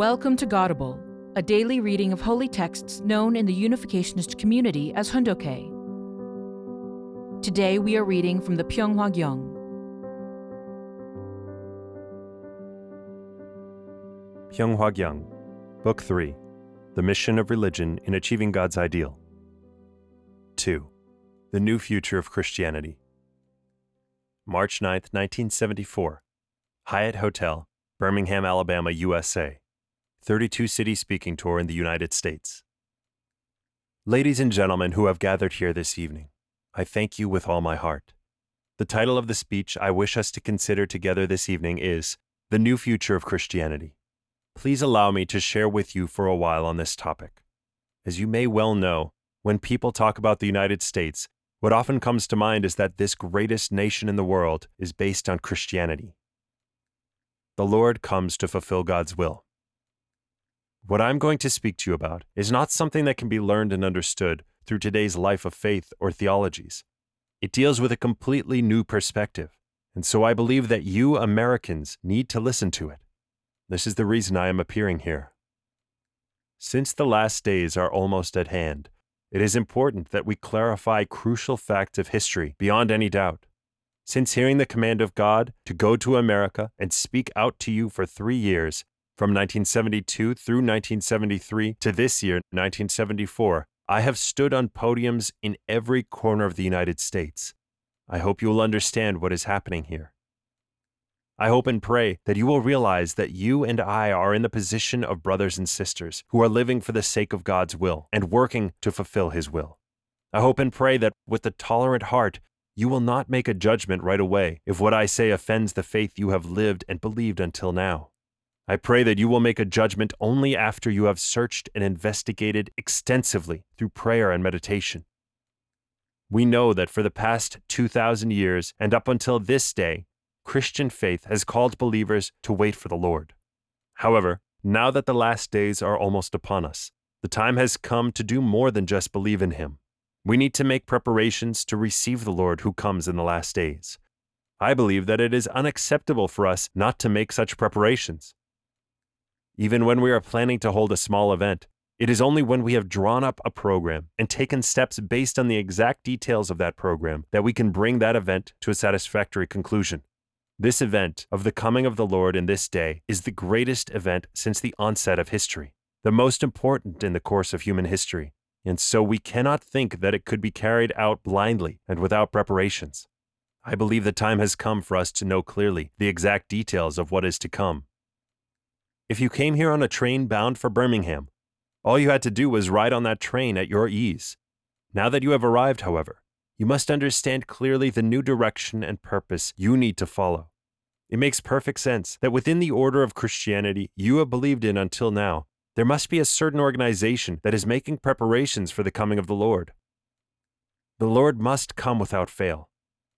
Welcome to Godible, a daily reading of holy texts known in the Unificationist community as Hoon Dok Hae. Today we are reading from the Pyeonghwa Gyeong. Pyeonghwa Gyeong, Book 3 The Mission of Religion in Achieving God's Ideal. 2. The New Future of Christianity. March 9, 1974. Hyatt Hotel, Birmingham, Alabama, USA. 32 City Speaking Tour in the United States. Ladies and gentlemen who have gathered here this evening, I thank you with all my heart. The title of the speech I wish us to consider together this evening is The New Future of Christianity. Please allow me to share with you for a while on this topic. As you may well know, when people talk about the United States, what often comes to mind is that this greatest nation in the world is based on Christianity. The Lord comes to fulfill God's will. What I'm going to speak to you about is not something that can be learned and understood through today's life of faith or theologies. It deals with a completely new perspective, and so I believe that you Americans need to listen to it. This is the reason I am appearing here. Since the last days are almost at hand, it is important that we clarify crucial facts of history beyond any doubt. Since hearing the command of God to go to America and speak out to you for three years, from 1972 through 1973 to this year, 1974, I have stood on podiums in every corner of the United States. I hope you will understand what is happening here. I hope and pray that you will realize that you and I are in the position of brothers and sisters who are living for the sake of God's will and working to fulfill His will. I hope and pray that with a tolerant heart, you will not make a judgment right away if what I say offends the faith you have lived and believed until now. I pray that you will make a judgment only after you have searched and investigated extensively through prayer and meditation. We know that for the past 2,000 years and up until this day, Christian faith has called believers to wait for the Lord. However, now that the last days are almost upon us, the time has come to do more than just believe in Him. We need to make preparations to receive the Lord who comes in the last days. I believe that it is unacceptable for us not to make such preparations. Even when we are planning to hold a small event, it is only when we have drawn up a program and taken steps based on the exact details of that program that we can bring that event to a satisfactory conclusion. This event of the coming of the Lord in this day is the greatest event since the onset of history, the most important in the course of human history, and so we cannot think that it could be carried out blindly and without preparations. I believe the time has come for us to know clearly the exact details of what is to come if you came here on a train bound for Birmingham, all you had to do was ride on that train at your ease. Now that you have arrived, however, you must understand clearly the new direction and purpose you need to follow. It makes perfect sense that within the order of Christianity you have believed in until now, there must be a certain organization that is making preparations for the coming of the Lord. The Lord must come without fail.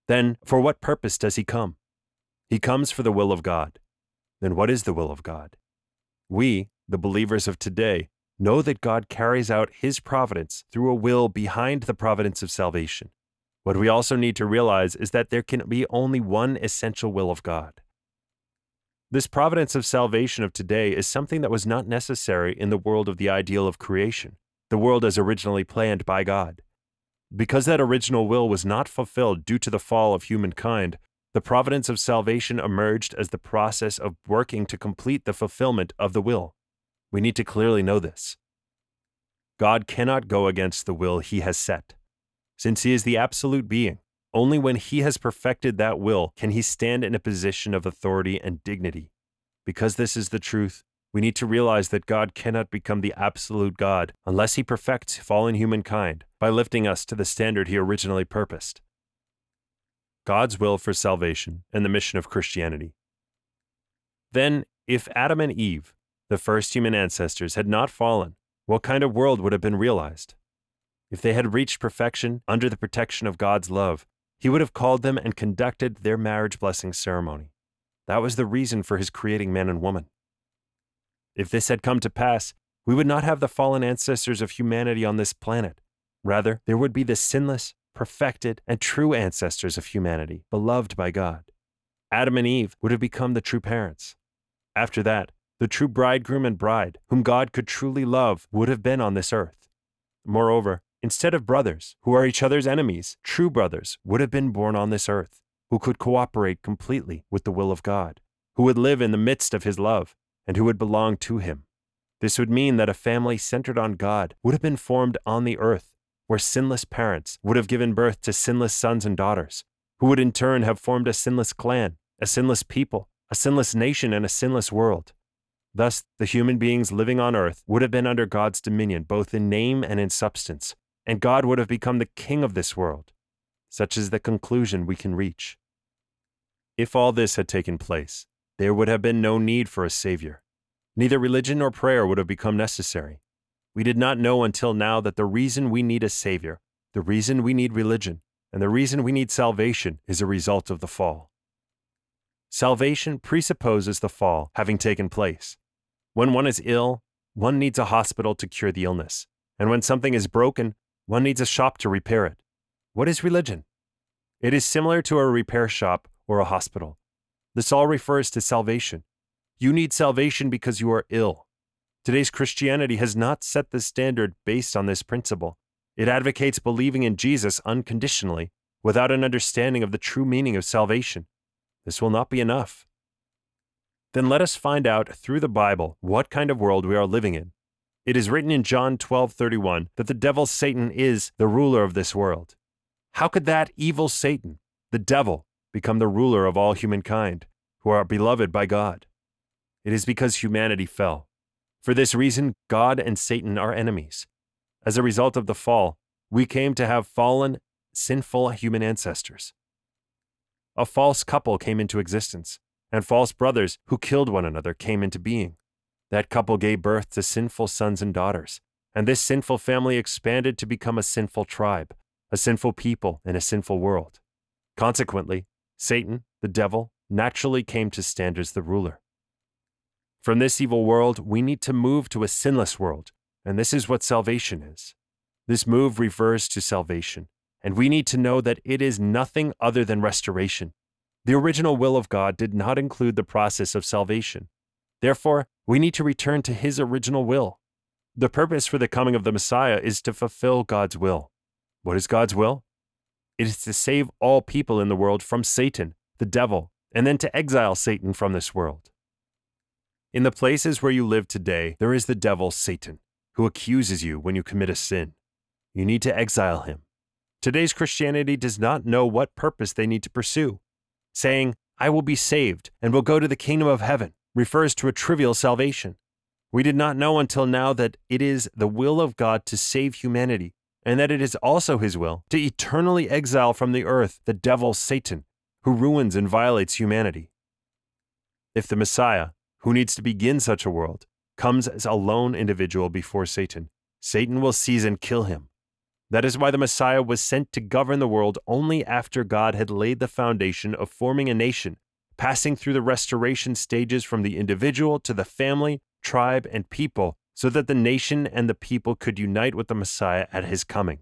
Then, for what purpose does he come? He comes for the will of God. Then, what is the will of God? We, the believers of today, know that God carries out His providence through a will behind the providence of salvation. What we also need to realize is that there can be only one essential will of God. This providence of salvation of today is something that was not necessary in the world of the ideal of creation, the world as originally planned by God. Because that original will was not fulfilled due to the fall of humankind, the providence of salvation emerged as the process of working to complete the fulfillment of the will. We need to clearly know this. God cannot go against the will he has set. Since he is the absolute being, only when he has perfected that will can he stand in a position of authority and dignity. Because this is the truth, we need to realize that God cannot become the absolute God unless he perfects fallen humankind by lifting us to the standard he originally purposed. God's will for salvation and the mission of Christianity. Then, if Adam and Eve, the first human ancestors, had not fallen, what kind of world would have been realized? If they had reached perfection under the protection of God's love, He would have called them and conducted their marriage blessing ceremony. That was the reason for His creating man and woman. If this had come to pass, we would not have the fallen ancestors of humanity on this planet. Rather, there would be the sinless, perfected, and true ancestors of humanity, beloved by God. Adam and Eve would have become the true parents. After that, the true bridegroom and bride, whom God could truly love, would have been on this earth. Moreover, instead of brothers, who are each other's enemies, true brothers would have been born on this earth, who could cooperate completely with the will of God, who would live in the midst of his love, and who would belong to him. This would mean that a family centered on God would have been formed on the earth, where sinless parents would have given birth to sinless sons and daughters, who would in turn have formed a sinless clan, a sinless people, a sinless nation, and a sinless world. Thus, the human beings living on earth would have been under God's dominion, both in name and in substance, and God would have become the king of this world. Such is the conclusion we can reach. If all this had taken place, there would have been no need for a Savior. Neither religion nor prayer would have become necessary. We did not know until now that the reason we need a Savior, the reason we need religion, and the reason we need salvation is a result of the fall. Salvation presupposes the fall having taken place. When one is ill, one needs a hospital to cure the illness. And when something is broken, one needs a shop to repair it. What is religion? It is similar to a repair shop or a hospital. This all refers to salvation. You need salvation because you are ill. Today's Christianity has not set the standard based on this principle. It advocates believing in Jesus unconditionally without an understanding of the true meaning of salvation. This will not be enough. Then let us find out through the Bible what kind of world we are living in. It is written in John 12:31 that the devil Satan is the ruler of this world. How could that evil Satan, the devil, become the ruler of all humankind, who are beloved by God? It is because humanity fell. For this reason, God and Satan are enemies. As a result of the fall, we came to have fallen, sinful human ancestors. A false couple came into existence and false brothers who killed one another came into being. That couple gave birth to sinful sons and daughters, and this sinful family expanded to become a sinful tribe, a sinful people and a sinful world. Consequently, Satan, the devil, naturally came to stand as the ruler. From this evil world, we need to move to a sinless world, and this is what salvation is. This move refers to salvation, and we need to know that it is nothing other than restoration. The original will of God did not include the process of salvation. Therefore, we need to return to His original will. The purpose for the coming of the Messiah is to fulfill God's will. What is God's will? It is to save all people in the world from Satan, the devil, and then to exile Satan from this world. In the places where you live today, there is the devil, Satan, who accuses you when you commit a sin. You need to exile him. Today's Christianity does not know what purpose they need to pursue saying, I will be saved and will go to the kingdom of heaven, refers to a trivial salvation. We did not know until now that it is the will of God to save humanity, and that it is also his will to eternally exile from the earth the devil Satan, who ruins and violates humanity. If the Messiah, who needs to begin such a world, comes as a lone individual before Satan, Satan will seize and kill him. That is why the Messiah was sent to govern the world only after God had laid the foundation of forming a nation, passing through the restoration stages from the individual to the family, tribe, and people, so that the nation and the people could unite with the Messiah at his coming.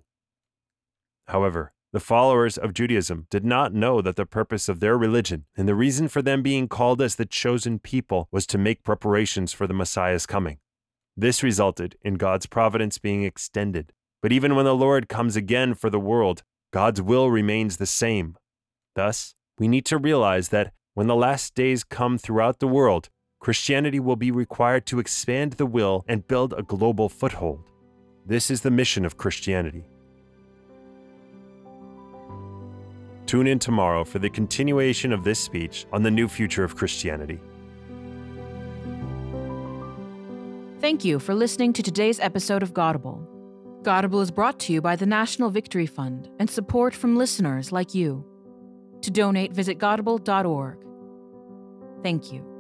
However, the followers of Judaism did not know that the purpose of their religion and the reason for them being called as the chosen people was to make preparations for the Messiah's coming. This resulted in God's providence being extended but even when the Lord comes again for the world, God's will remains the same. Thus, we need to realize that when the last days come throughout the world, Christianity will be required to expand the will and build a global foothold. This is the mission of Christianity. Tune in tomorrow for the continuation of this speech on the new future of Christianity. Thank you for listening to today's episode of Godible. Godible is brought to you by the National Victory Fund and support from listeners like you. To donate, visit godible.org. Thank you.